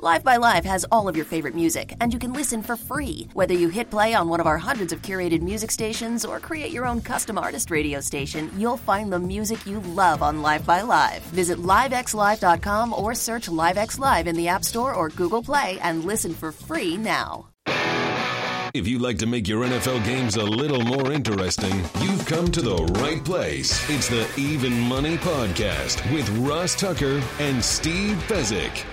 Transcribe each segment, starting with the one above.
Live by Live has all of your favorite music, and you can listen for free. Whether you hit play on one of our hundreds of curated music stations or create your own custom artist radio station, you'll find the music you love on Live by Live. Visit livexlive.com or search LiveX Live in the App Store or Google Play and listen for free now. If you'd like to make your NFL games a little more interesting, you've come to the right place. It's the Even Money Podcast with Ross Tucker and Steve Fezzik.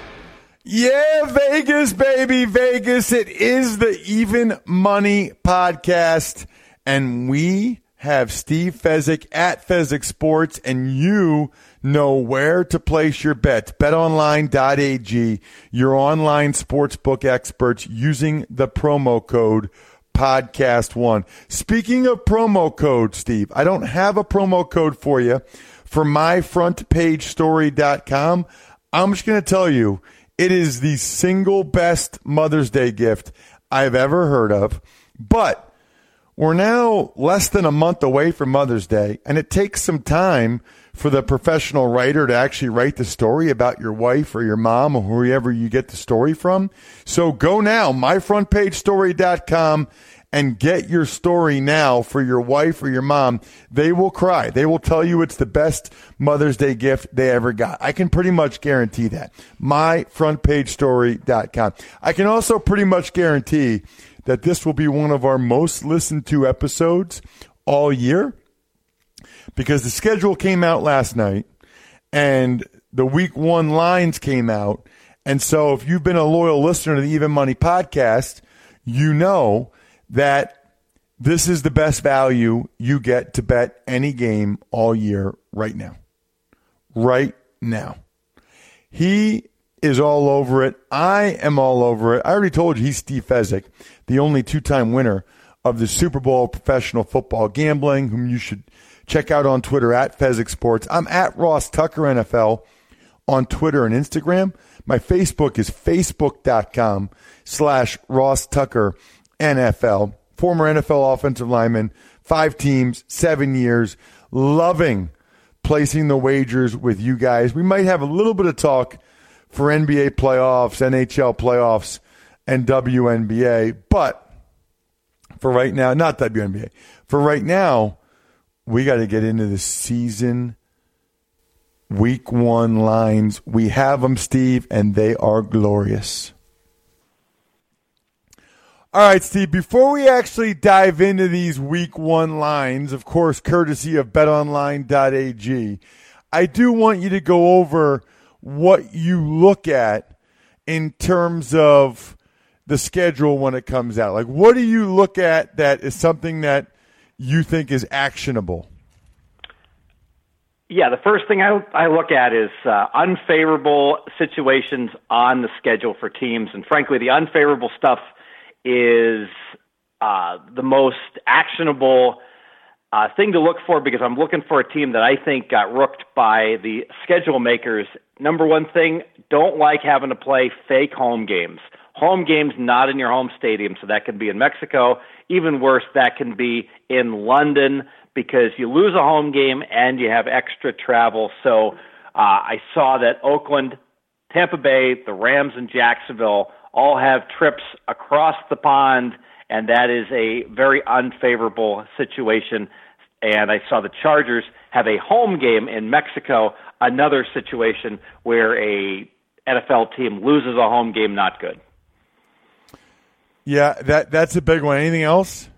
Yeah, Vegas, baby, Vegas. It is the Even Money Podcast. And we have Steve Fezzik at Fezzik Sports, and you know where to place your bets. BetOnline.ag, your online sportsbook experts using the promo code podcast one. Speaking of promo code, Steve, I don't have a promo code for you for myfrontpagestory.com. I'm just going to tell you it is the single best Mother's Day gift I've ever heard of. But we're now less than a month away from Mother's Day, and it takes some time for the professional writer to actually write the story about your wife or your mom or whoever you get the story from. So go now, myfrontpagestory.com and get your story now for your wife or your mom. They will cry. They will tell you it's the best Mother's Day gift they ever got. I can pretty much guarantee that. MyFrontPageStory.com. I can also pretty much guarantee that this will be one of our most listened to episodes all year because the schedule came out last night and the week one lines came out. And so if you've been a loyal listener to the Even Money podcast, you know that this is the best value you get to bet any game all year right now. Right now. He is all over it. I am all over it. I already told you he's Steve Fezzik, the only two time winner of the Super Bowl professional football gambling, whom you should check out on Twitter at Fezzik Sports. I'm at Ross Tucker NFL on Twitter and Instagram. My Facebook is facebook.com slash Ross Tucker NFL, former NFL offensive lineman, five teams, seven years, loving placing the wagers with you guys. We might have a little bit of talk for NBA playoffs, NHL playoffs, and WNBA, but for right now, not WNBA, for right now, we got to get into the season week one lines. We have them, Steve, and they are glorious. All right, Steve, before we actually dive into these week one lines, of course, courtesy of betonline.ag, I do want you to go over what you look at in terms of the schedule when it comes out. Like, what do you look at that is something that you think is actionable? Yeah, the first thing I, I look at is uh, unfavorable situations on the schedule for teams. And frankly, the unfavorable stuff – is uh, the most actionable uh, thing to look for because I'm looking for a team that I think got rooked by the schedule makers. Number one thing, don't like having to play fake home games. Home games not in your home stadium, so that can be in Mexico. Even worse, that can be in London because you lose a home game and you have extra travel. So uh, I saw that Oakland, Tampa Bay, the Rams, and Jacksonville all have trips across the pond, and that is a very unfavorable situation. And I saw the Chargers have a home game in Mexico, another situation where a NFL team loses a home game, not good. Yeah, that that's a big one. Anything else?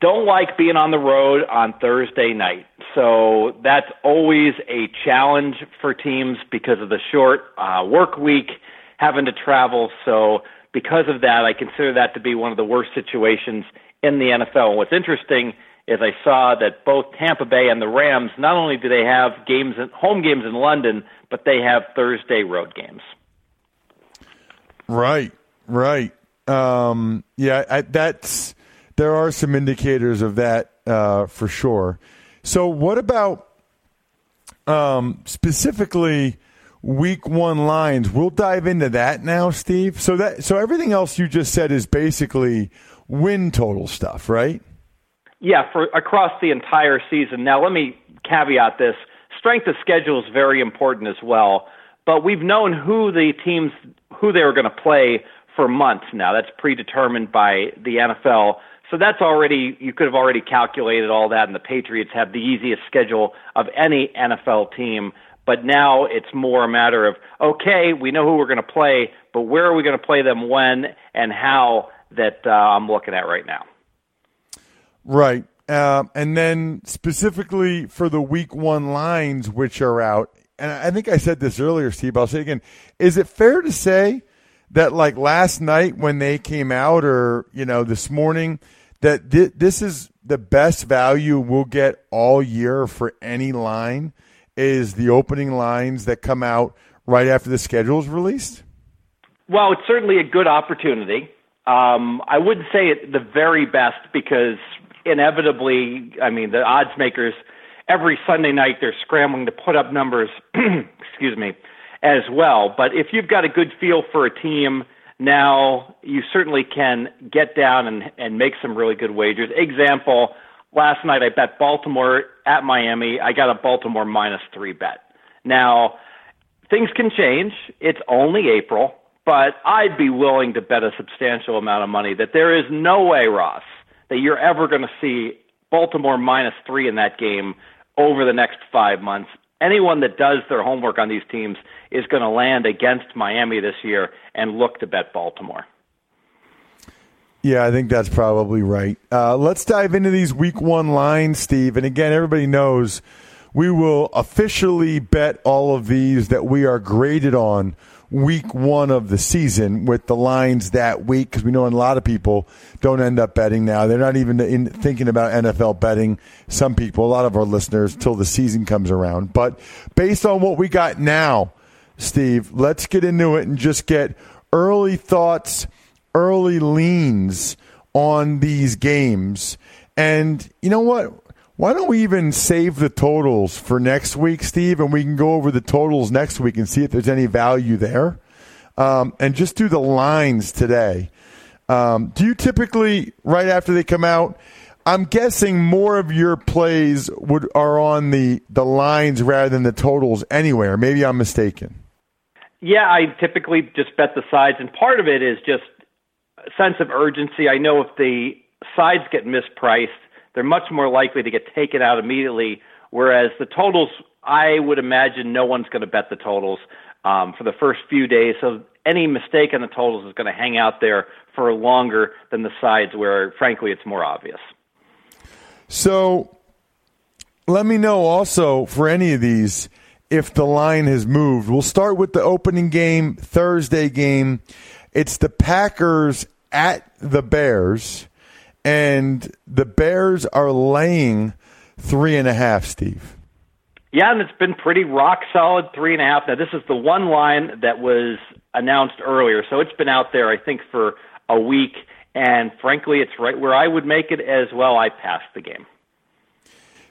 Don't like being on the road on Thursday night. So that's always a challenge for teams because of the short uh, work week, having to travel. So because of that, I consider that to be one of the worst situations in the NFL. And what's interesting is I saw that both Tampa Bay and the Rams not only do they have games home games in London, but they have Thursday road games. Right, right. Um, yeah, I, that's there are some indicators of that uh, for sure. So, what about um, specifically week one lines? We'll dive into that now, Steve. So that so everything else you just said is basically win total stuff, right? Yeah, for across the entire season. Now, let me caveat this: strength of schedule is very important as well. But we've known who the teams who they were going to play for months now. That's predetermined by the NFL. So that's already, you could have already calculated all that, and the Patriots have the easiest schedule of any NFL team. But now it's more a matter of, okay, we know who we're going to play, but where are we going to play them when and how that uh, I'm looking at right now. Right. Um, and then specifically for the week one lines, which are out, and I think I said this earlier, Steve, I'll say again, is it fair to say that like last night when they came out or, you know, this morning, that th- this is the best value we'll get all year for any line is the opening lines that come out right after the schedule is released? Well, it's certainly a good opportunity. Um, I wouldn't say it the very best because inevitably, I mean, the odds makers every Sunday night they're scrambling to put up numbers. excuse me, as well. But if you've got a good feel for a team now you certainly can get down and, and make some really good wagers. Example, last night I bet Baltimore at Miami. I got a Baltimore minus three bet. Now, things can change. It's only April, but I'd be willing to bet a substantial amount of money that there is no way, Ross, that you're ever going to see Baltimore minus three in that game over the next five months anyone that does their homework on these teams is going to land against Miami this year and look to bet Baltimore. Yeah, I think that's probably right. Uh, let's dive into these week one lines, Steve. And again, everybody knows we will officially bet all of these that we are graded on week one of the season with the lines that week because we know a lot of people don't end up betting now. They're not even in, thinking about NFL betting. Some people, a lot of our listeners, till the season comes around. But based on what we got now, Steve, let's get into it and just get early thoughts, early leans on these games. And you know what? Why don't we even save the totals for next week, Steve, and we can go over the totals next week and see if there's any value there, um, and just do the lines today. Um, do you typically right after they come out? I'm guessing more of your plays would are on the the lines rather than the totals anywhere. Maybe I'm mistaken. Yeah, I typically just bet the sides, and part of it is just a sense of urgency. I know if the sides get mispriced they're much more likely to get taken out immediately. Whereas the totals, I would imagine no one's going to bet the totals um, for the first few days. So any mistake on the totals is going to hang out there for longer than the sides, where frankly it's more obvious. So let me know also for any of these if the line has moved. We'll start with the opening game, Thursday game. It's the Packers at the Bears and the Bears are laying three and a half, Steve. Yeah, and it's been pretty rock solid three and a half. Now, this is the one line that was announced earlier, so it's been out there, I think, for a week. And frankly, it's right where I would make it as well. I passed the game.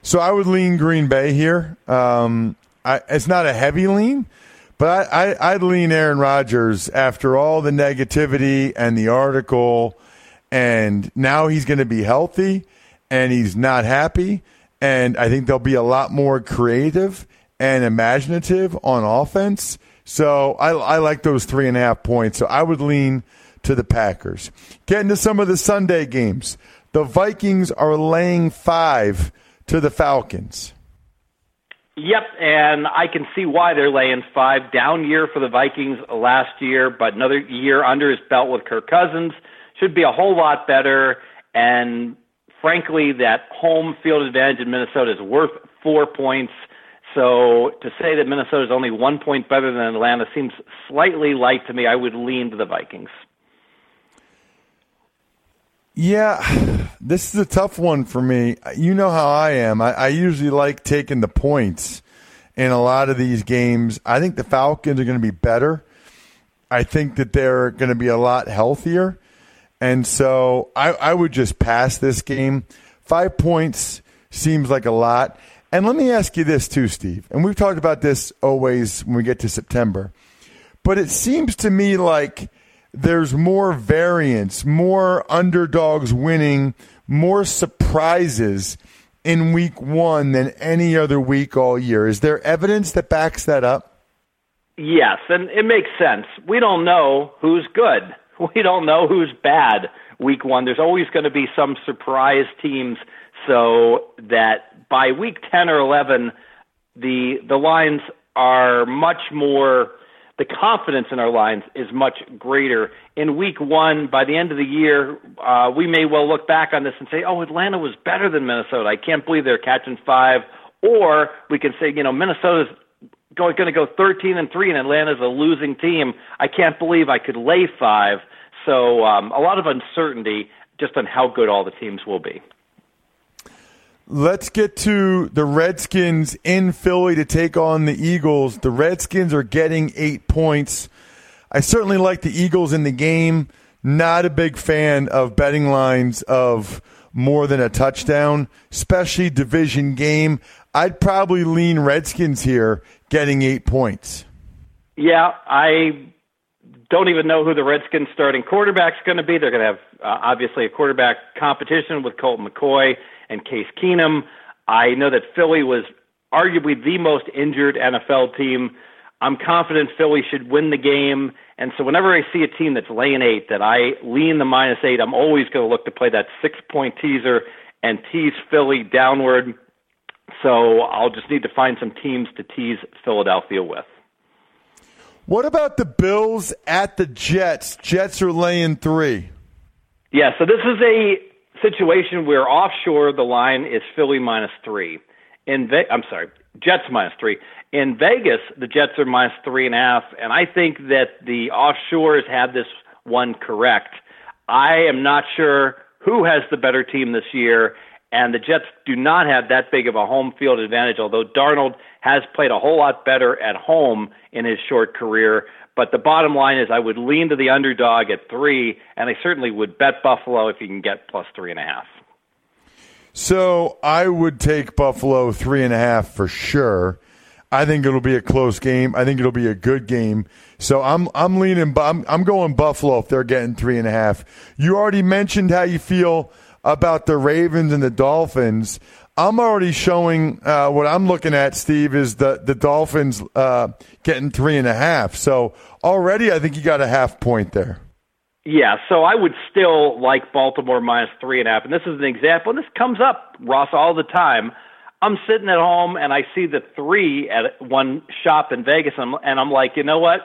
So I would lean Green Bay here. Um, I, it's not a heavy lean, but I, I, I'd lean Aaron Rodgers after all the negativity and the article and now he's going to be healthy and he's not happy. And I think they'll be a lot more creative and imaginative on offense. So I, I like those three and a half points. So I would lean to the Packers. Getting to some of the Sunday games. The Vikings are laying five to the Falcons. Yep, and I can see why they're laying five. Down year for the Vikings last year, but another year under his belt with Kirk Cousins. Should be a whole lot better. And frankly, that home field advantage in Minnesota is worth four points. So to say that Minnesota is only one point better than Atlanta seems slightly light to me. I would lean to the Vikings. Yeah, this is a tough one for me. You know how I am. I, I, usually like taking the points in a lot of these games. I think the Falcons are going to be better. I think that they're going to be a lot healthier. And so I, I would just pass this game. Five points seems like a lot. And let me ask you this too, Steve. And we've talked about this always when we get to September. But it seems to me like there's more variance, more underdogs winning, more surprises in week one than any other week all year. Is there evidence that backs that up? Yes, and it makes sense. We don't know who's good. We don't know who's bad week one. There's always going to be some surprise teams so that by week 10 or 11, the, the lines are much more the confidence in our lines is much greater. In week one, by the end of the year, uh, we may well look back on this and say, oh, Atlanta was better than Minnesota. I can't believe they're catching five. Or we can say, you know, Minnesota's going, to go 13 and 3 and Atlanta's a losing team. I can't believe I could lay five. So um, a lot of uncertainty just on how good all the teams will be. Let's get to the Redskins in Philly to take on the Eagles. The Redskins are getting eight points. I certainly like the Eagles in the game. Not a big fan of betting lines of more than a touchdown, especially division game. I'd probably lean Redskins here getting eight points. Yeah, I don't even know who the Redskins starting quarterback's going to be. They're going to have uh, obviously a quarterback competition with Colt McCoy and Case Keenum. I know that Philly was arguably the most injured NFL team. I'm confident Philly should win the game. And so whenever I see a team that's laying eight, that I lean the minus eight, I'm always going to look to play that six point teaser and tease Philly downward. So I'll just need to find some teams to tease Philadelphia with. What about the Bills at the Jets? Jets are laying three. Yeah, so this is a situation where offshore the line is Philly minus three. In Ve- I'm sorry, Jets minus three. In Vegas, the Jets are minus three and a half, and I think that the offshores have this one correct. I am not sure who has the better team this year, and the Jets do not have that big of a home field advantage, although Darnold has played a whole lot better at home in his short career. But the bottom line is, I would lean to the underdog at three, and I certainly would bet Buffalo if you can get plus three and a half. So I would take Buffalo three and a half for sure. I think it'll be a close game. I think it'll be a good game. So I'm I'm leaning. I'm I'm going Buffalo if they're getting three and a half. You already mentioned how you feel about the Ravens and the Dolphins. I'm already showing uh, what I'm looking at, Steve, is the, the Dolphins uh, getting three and a half. So already I think you got a half point there. Yeah, so I would still like Baltimore minus three and a half. And this is an example, and this comes up, Ross, all the time. I'm sitting at home and I see the three at one shop in Vegas, and I'm, and I'm like, you know what?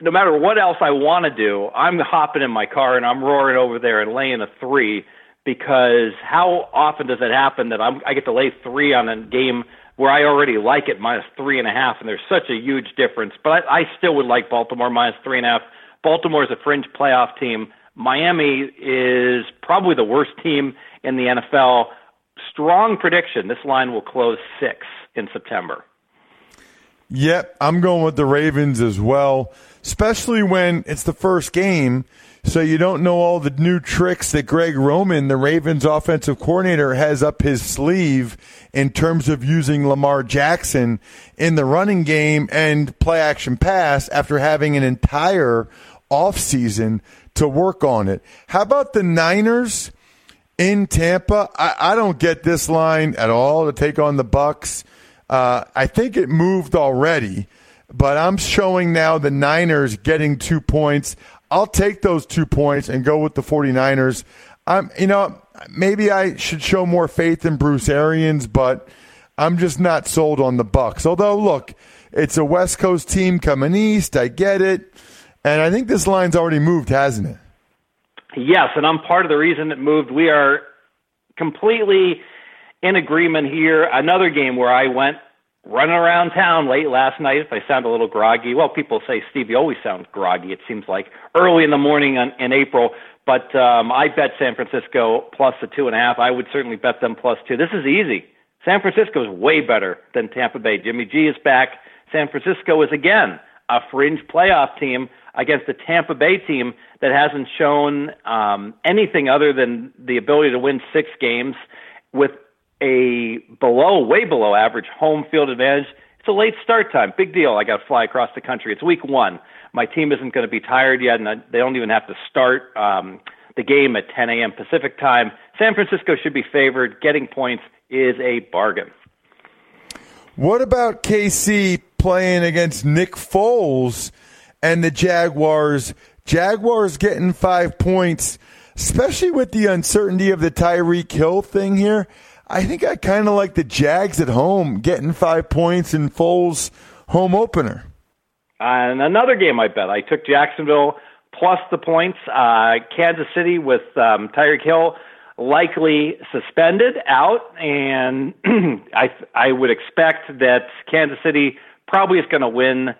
No matter what else I want to do, I'm hopping in my car and I'm roaring over there and laying a three because how often does it happen that I'm, I get to lay three on a game where I already like it minus three and a half, and there's such a huge difference. But I, I still would like Baltimore minus three and a half. Baltimore is a fringe playoff team. Miami is probably the worst team in the NFL. Strong prediction: this line will close six in September. Yep, I'm going with the Ravens as well, especially when it's the first game so you don't know all the new tricks that Greg Roman, the Ravens offensive coordinator, has up his sleeve in terms of using Lamar Jackson in the running game and play action pass after having an entire offseason to work on it. How about the Niners in Tampa? I, I don't get this line at all to take on the Bucks. Uh, I think it moved already but I'm showing now the Niners getting two points. I'll take those two points and go with the 49ers. I'm, you know, maybe I should show more faith in Bruce Arians, but I'm just not sold on the Bucks. Although, look, it's a West Coast team coming east. I get it, and I think this line's already moved, hasn't it? Yes, and I'm part of the reason it moved. We are completely in agreement here. Another game where I went running around town late last night. If I sound a little groggy, well, people say Steve, you always sound groggy. It seems like early in the morning on, in April. But um, I bet San Francisco plus the two and a half. I would certainly bet them plus two. This is easy. San Francisco is way better than Tampa Bay. Jimmy G is back. San Francisco is again a fringe playoff team against a Tampa Bay team that hasn't shown um, anything other than the ability to win six games with a below, way below average home field advantage. It's a late start time. Big deal. I got to fly across the country. It's week one. My team isn't going to be tired yet, and they don't even have to start um, the game at 10 a.m. Pacific time. San Francisco should be favored. Getting points is a bargain. What about KC playing against Nick Foles and the Jaguars? Jaguars getting five points, especially with the uncertainty of the Tyreek Hill thing here. I think I kind of like the Jags at home getting five points in Foles' home opener. And another game I bet. I took Jacksonville plus the points. Uh, Kansas City with um, Tyreek Hill likely suspended out, and I I would expect that Kansas City probably is going to win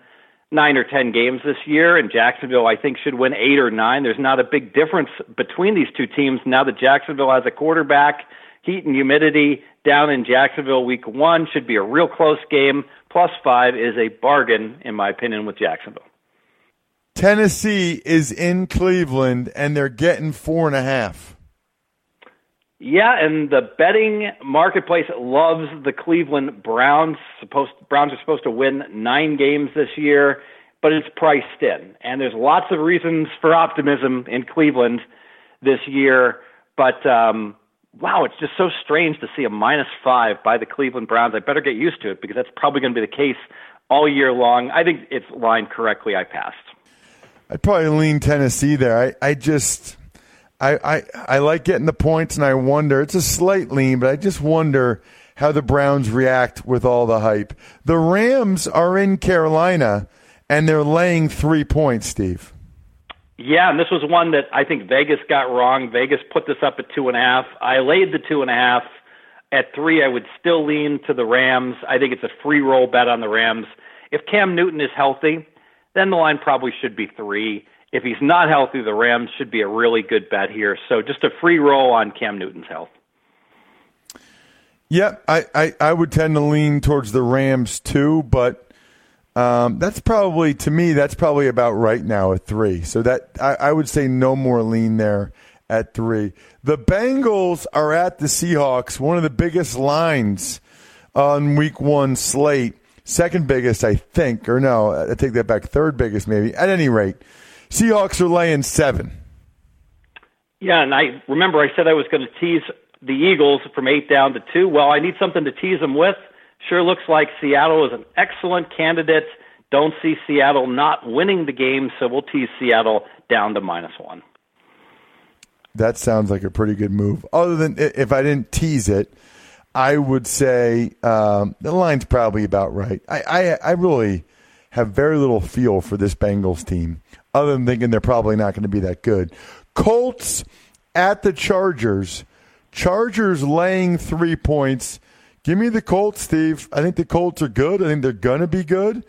nine or ten games this year, and Jacksonville I think should win eight or nine. There's not a big difference between these two teams now that Jacksonville has a quarterback. Heat and humidity down in Jacksonville week one should be a real close game. Plus five is a bargain, in my opinion, with Jacksonville. Tennessee is in Cleveland and they're getting four and a half. Yeah, and the betting marketplace loves the Cleveland Browns. Supposed Browns are supposed to win nine games this year, but it's priced in, and there's lots of reasons for optimism in Cleveland this year. But um, wow, it's just so strange to see a minus five by the Cleveland Browns. I better get used to it because that's probably going to be the case all year long. I think it's lined correctly. I passed. I'd probably lean Tennessee there. I, I just I, I, I like getting the points, and I wonder. It's a slight lean, but I just wonder how the Browns react with all the hype. The Rams are in Carolina, and they're laying three points. Steve. Yeah, and this was one that I think Vegas got wrong. Vegas put this up at two and a half. I laid the two and a half. At three, I would still lean to the Rams. I think it's a free roll bet on the Rams. If Cam Newton is healthy, then the line probably should be three. If he's not healthy, the Rams should be a really good bet here. So just a free roll on Cam Newton's health. Yep, I, I, I would tend to lean towards the Rams too, but um, that's probably to me that's probably about right now at three. So that I, I would say no more lean there at three. The Bengals are at the Seahawks, one of the biggest lines on Week One slate. Second biggest, I think, or no, I take that back. Third biggest, maybe. At any rate, Seahawks are laying seven. Yeah, and I remember I said I was going to tease the Eagles from eight down to two. Well, I need something to tease them with. Sure looks like Seattle is an excellent candidate. Don't see Seattle not winning the game, so we'll tease Seattle down to minus one. That sounds like a pretty good move. Other than if I didn't tease it, I would say um, the line's probably about right. I, I, I really have very little feel for this Bengals team other than thinking they're probably not going to be that good. Colts at the Chargers. Chargers laying three points. Give me the Colts, Steve. I think the Colts are good. I think they're going to be good.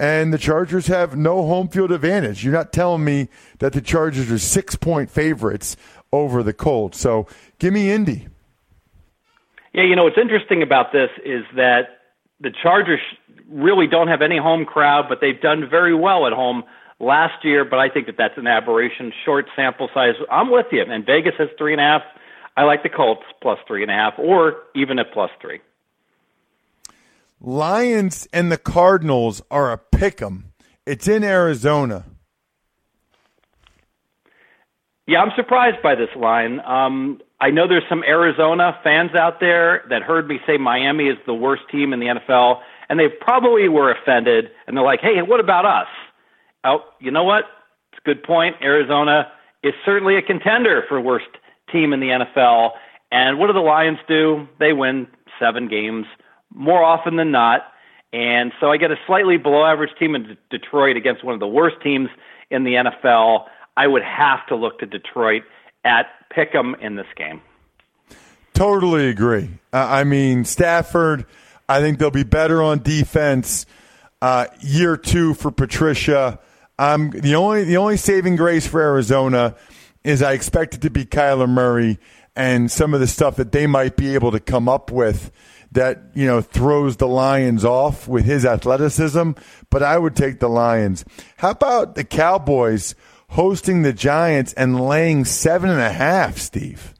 And the Chargers have no home field advantage. You're not telling me that the Chargers are six point favorites over the Colts. So give me Indy. Yeah, you know, what's interesting about this is that the Chargers really don't have any home crowd, but they've done very well at home last year, but I think that that's an aberration. Short sample size. I'm with you. And Vegas has three and a half. I like the Colts plus three and a half, or even at plus three. Lions and the Cardinals are a pick 'em. It's in Arizona. Yeah, I'm surprised by this line. Um, I know there's some Arizona fans out there that heard me say Miami is the worst team in the NFL and they probably were offended, and they're like, "Hey, what about us?" Oh, you know what? It's a good point. Arizona is certainly a contender for worst team in the NFL. And what do the Lions do? They win seven games more often than not. And so I get a slightly below average team in D- Detroit against one of the worst teams in the NFL. I would have to look to Detroit at Pick'em in this game. Totally agree. Uh, I mean, Stafford, I think they'll be better on defense. Uh, year two for Patricia. Um, the only the only saving grace for Arizona is I expect it to be Kyler Murray and some of the stuff that they might be able to come up with that you know throws the Lions off with his athleticism. But I would take the Lions. How about the Cowboys hosting the Giants and laying seven and a half? Steve.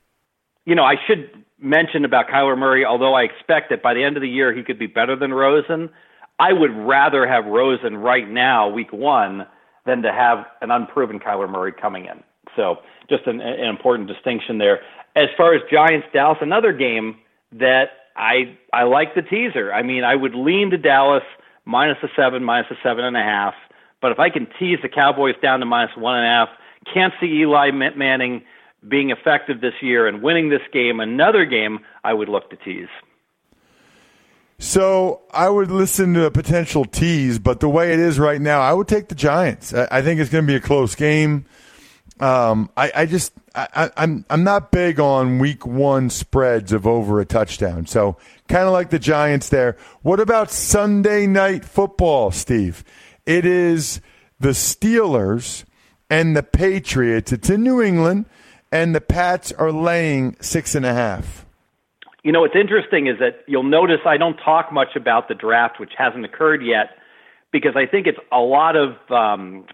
You know, I should mention about Kyler Murray. Although I expect that by the end of the year he could be better than Rosen. I would rather have Rosen right now, week one, than to have an unproven Kyler Murray coming in. So just an, an important distinction there. As far as Giants Dallas, another game that I I like the teaser. I mean, I would lean to Dallas minus a seven, minus a seven and a half. But if I can tease the Cowboys down to minus one and a half, can't see Eli Manning being effective this year and winning this game. Another game I would look to tease. So I would listen to a potential tease, but the way it is right now, I would take the Giants. I, I think it's going to be a close game. Um, I, I, just I, I'm, I'm not big on week one spreads of over a touchdown. So kind of like the Giants there. What about Sunday night football, Steve? It is the Steelers and the Patriots. It's in New England, and the Pats are laying six and a half. You know, what's interesting is that you'll notice I don't talk much about the draft, which hasn't occurred yet, because I think it's a lot of um,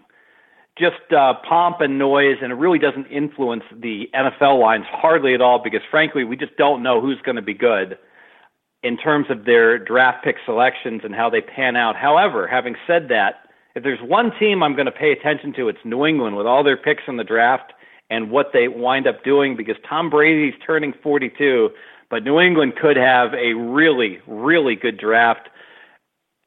just uh, pomp and noise, and it really doesn't influence the NFL lines hardly at all, because frankly, we just don't know who's going to be good in terms of their draft pick selections and how they pan out. However, having said that, if there's one team I'm going to pay attention to, it's New England with all their picks in the draft and what they wind up doing because Tom Brady's turning 42. But New England could have a really, really good draft.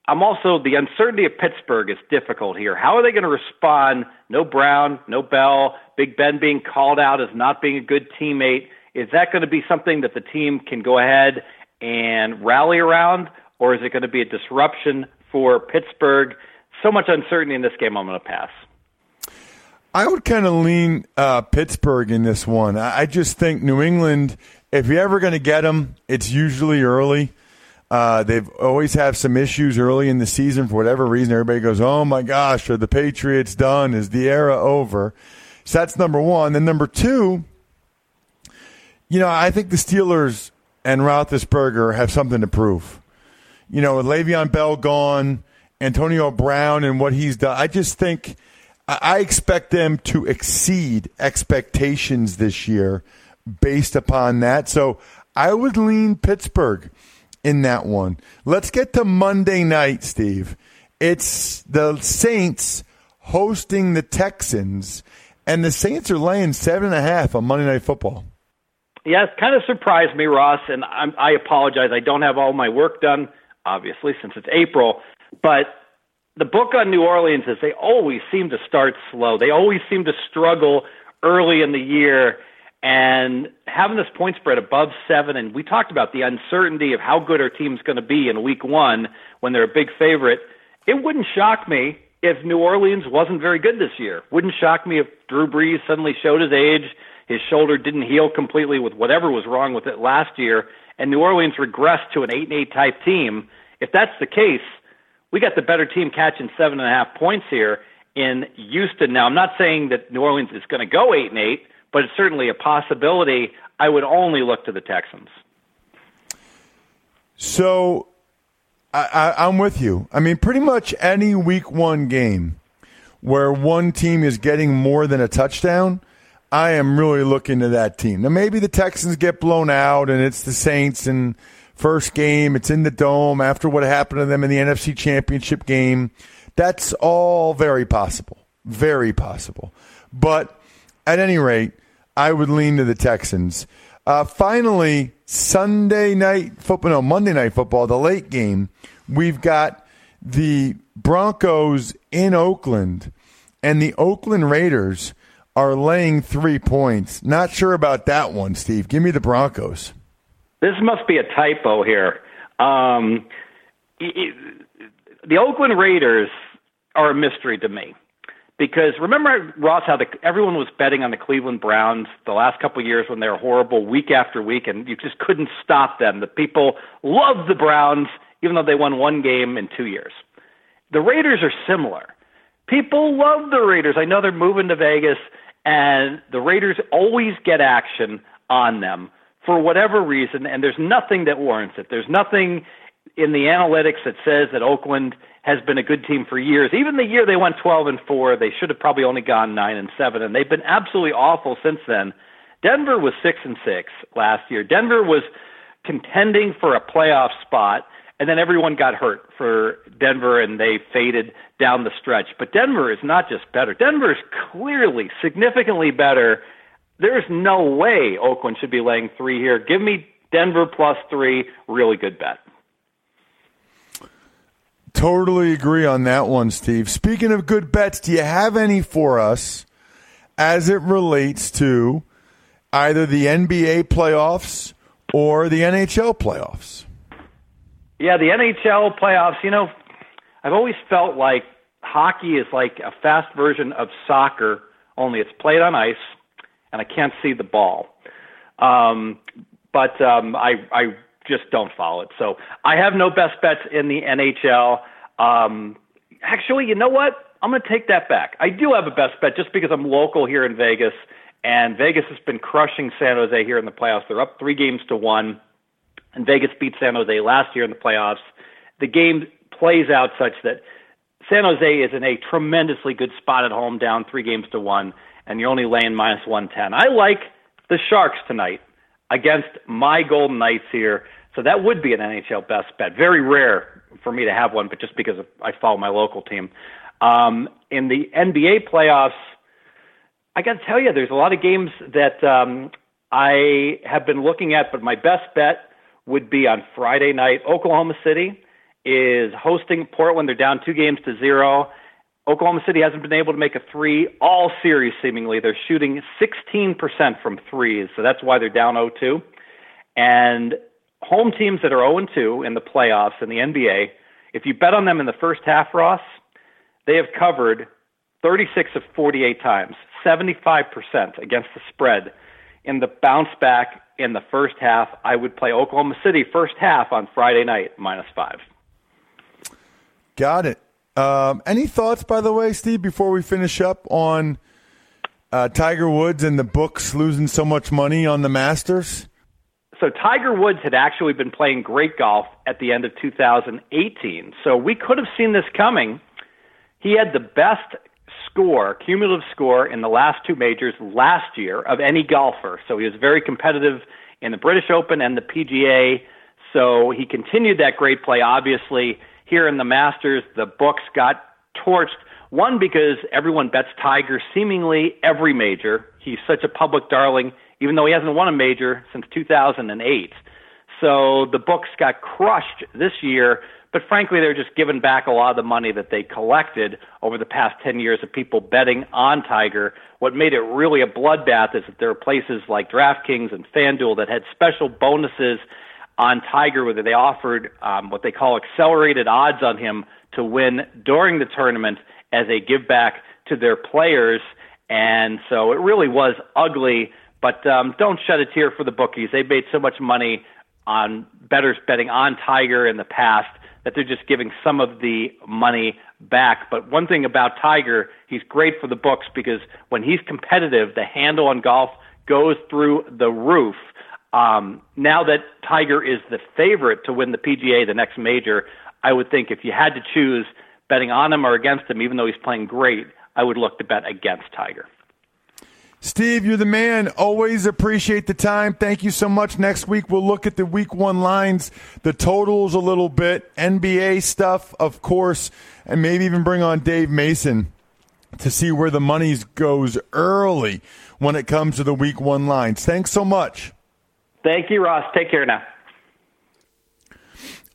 I'm also the uncertainty of Pittsburgh is difficult here. How are they going to respond? No Brown, no Bell, Big Ben being called out as not being a good teammate. Is that going to be something that the team can go ahead and rally around, or is it going to be a disruption for Pittsburgh? So much uncertainty in this game. I'm going to pass. I would kind of lean uh, Pittsburgh in this one. I just think New England if you're ever going to get them, it's usually early. Uh, they've always have some issues early in the season for whatever reason. Everybody goes, "Oh my gosh, are the Patriots done? Is the era over?" So that's number one. Then number two, you know, I think the Steelers and Roethlisberger have something to prove. You know, with Le'Veon Bell gone, Antonio Brown and what he's done, I just think I expect them to exceed expectations this year based upon that. So I would lean Pittsburgh in that one. Let's get to Monday night, Steve. It's the Saints hosting the Texans, and the Saints are laying seven and a half on Monday Night Football. Yeah, it kind of surprised me, Ross, and I'm, I apologize. I don't have all my work done, obviously, since it's April. But the book on New Orleans is they always seem to start slow. They always seem to struggle early in the year and having this point spread above seven, and we talked about the uncertainty of how good our team's going to be in week one when they're a big favorite. It wouldn't shock me if New Orleans wasn't very good this year. Wouldn't shock me if Drew Brees suddenly showed his age, his shoulder didn't heal completely with whatever was wrong with it last year, and New Orleans regressed to an eight and eight type team. If that's the case, we got the better team catching seven and a half points here in Houston. Now, I'm not saying that New Orleans is going to go eight and eight but it's certainly a possibility. I would only look to the Texans. So I, am with you. I mean, pretty much any week one game where one team is getting more than a touchdown, I am really looking to that team. Now, maybe the Texans get blown out and it's the Saints and first game, it's in the dome after what happened to them in the NFC Championship game. That's all very possible. Very possible. But at any rate, I would lean to the Texans. Uh, finally, Sunday night football, no, Monday night football, the late game. we've got the Broncos in Oakland, and the Oakland Raiders are laying three points. Not sure about that one, Steve. Give me the Broncos. This must be a typo here. Um, it, the Oakland Raiders are a mystery to me because remember Ross how the, everyone was betting on the Cleveland Browns the last couple of years when they were horrible week after week and you just couldn't stop them. The people loved the Browns even though they won one game in 2 years. The Raiders are similar. People love the Raiders. I know they're moving to Vegas and the Raiders always get action on them for whatever reason and there's nothing that warrants it. There's nothing in the analytics that says that Oakland has been a good team for years. Even the year they went 12 and 4, they should have probably only gone 9 and 7 and they've been absolutely awful since then. Denver was 6 and 6 last year. Denver was contending for a playoff spot and then everyone got hurt for Denver and they faded down the stretch. But Denver is not just better. Denver is clearly significantly better. There's no way Oakland should be laying 3 here. Give me Denver plus 3, really good bet. Totally agree on that one, Steve. Speaking of good bets, do you have any for us as it relates to either the NBA playoffs or the NHL playoffs? Yeah, the NHL playoffs, you know, I've always felt like hockey is like a fast version of soccer, only it's played on ice and I can't see the ball. Um, but um, I, I just don't follow it. So I have no best bets in the NHL. Um, actually, you know what? I'm going to take that back. I do have a best bet just because I'm local here in Vegas, and Vegas has been crushing San Jose here in the playoffs. They're up three games to one, and Vegas beat San Jose last year in the playoffs. The game plays out such that San Jose is in a tremendously good spot at home, down three games to one, and you're only laying minus 110. I like the Sharks tonight against my Golden Knights here. So that would be an NHL best bet. Very rare for me to have one, but just because I follow my local team. Um, in the NBA playoffs, I got to tell you, there's a lot of games that um, I have been looking at, but my best bet would be on Friday night. Oklahoma City is hosting Portland. They're down two games to zero. Oklahoma City hasn't been able to make a three all series, seemingly. They're shooting 16% from threes, so that's why they're down 0 2. And home teams that are 0 2 in the playoffs in the NBA, if you bet on them in the first half, Ross, they have covered 36 of 48 times, 75% against the spread. In the bounce back in the first half, I would play Oklahoma City first half on Friday night, minus five. Got it. Um, any thoughts, by the way, Steve, before we finish up on uh, Tiger Woods and the books losing so much money on the Masters? So Tiger Woods had actually been playing great golf at the end of 2018. So we could have seen this coming. He had the best score, cumulative score in the last two majors last year of any golfer. So he was very competitive in the British Open and the PGA. So he continued that great play. Obviously, here in the Masters, the books got torched. One, because everyone bets Tiger seemingly every major. He's such a public darling, even though he hasn't won a major since 2008. So the books got crushed this year, but frankly, they're just giving back a lot of the money that they collected over the past 10 years of people betting on Tiger. What made it really a bloodbath is that there are places like DraftKings and FanDuel that had special bonuses on Tiger, whether they offered um, what they call accelerated odds on him to win during the tournament as a give back to their players. And so it really was ugly. But um, don't shed a tear for the bookies. They've made so much money on bettors betting on Tiger in the past that they're just giving some of the money back. But one thing about Tiger, he's great for the books because when he's competitive, the handle on golf goes through the roof. Um, now that Tiger is the favorite to win the PGA, the next major, I would think if you had to choose betting on him or against him, even though he's playing great, I would look to bet against Tiger. Steve, you're the man. Always appreciate the time. Thank you so much. Next week, we'll look at the week one lines, the totals a little bit, NBA stuff, of course, and maybe even bring on Dave Mason to see where the money goes early when it comes to the week one lines. Thanks so much. Thank you, Ross. Take care now.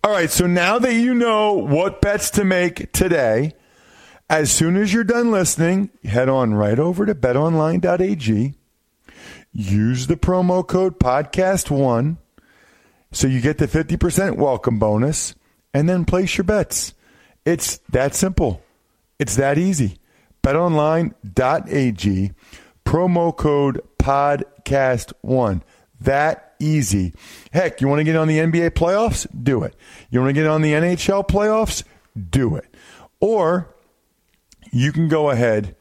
All right, so now that you know what bets to make today, as soon as you're done listening, head on right over to betonline.ag. Use the promo code podcast1 so you get the 50% welcome bonus and then place your bets. It's that simple. It's that easy. betonline.ag promo code podcast1. That easy. Heck, you want to get on the NBA playoffs? Do it. You want to get on the NHL playoffs? Do it. Or you can go ahead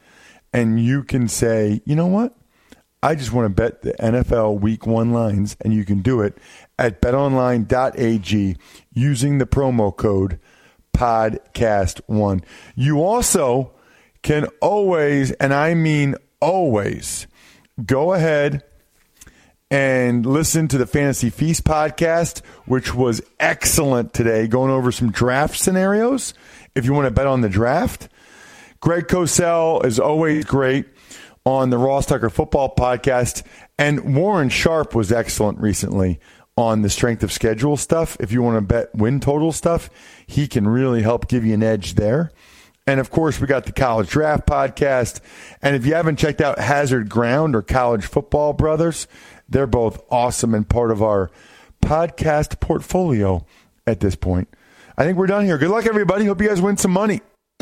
and you can say, you know what? I just want to bet the NFL week one lines, and you can do it at betonline.ag using the promo code podcast1. You also can always, and I mean always, go ahead and listen to the Fantasy Feast podcast, which was excellent today, going over some draft scenarios. If you want to bet on the draft, Greg Cosell is always great on the Ross Tucker Football podcast, and Warren Sharp was excellent recently on the strength of schedule stuff. If you want to bet win total stuff, he can really help give you an edge there. And of course, we got the College Draft Podcast. And if you haven't checked out Hazard Ground or College Football Brothers, they're both awesome and part of our podcast portfolio at this point. I think we're done here. Good luck, everybody. Hope you guys win some money.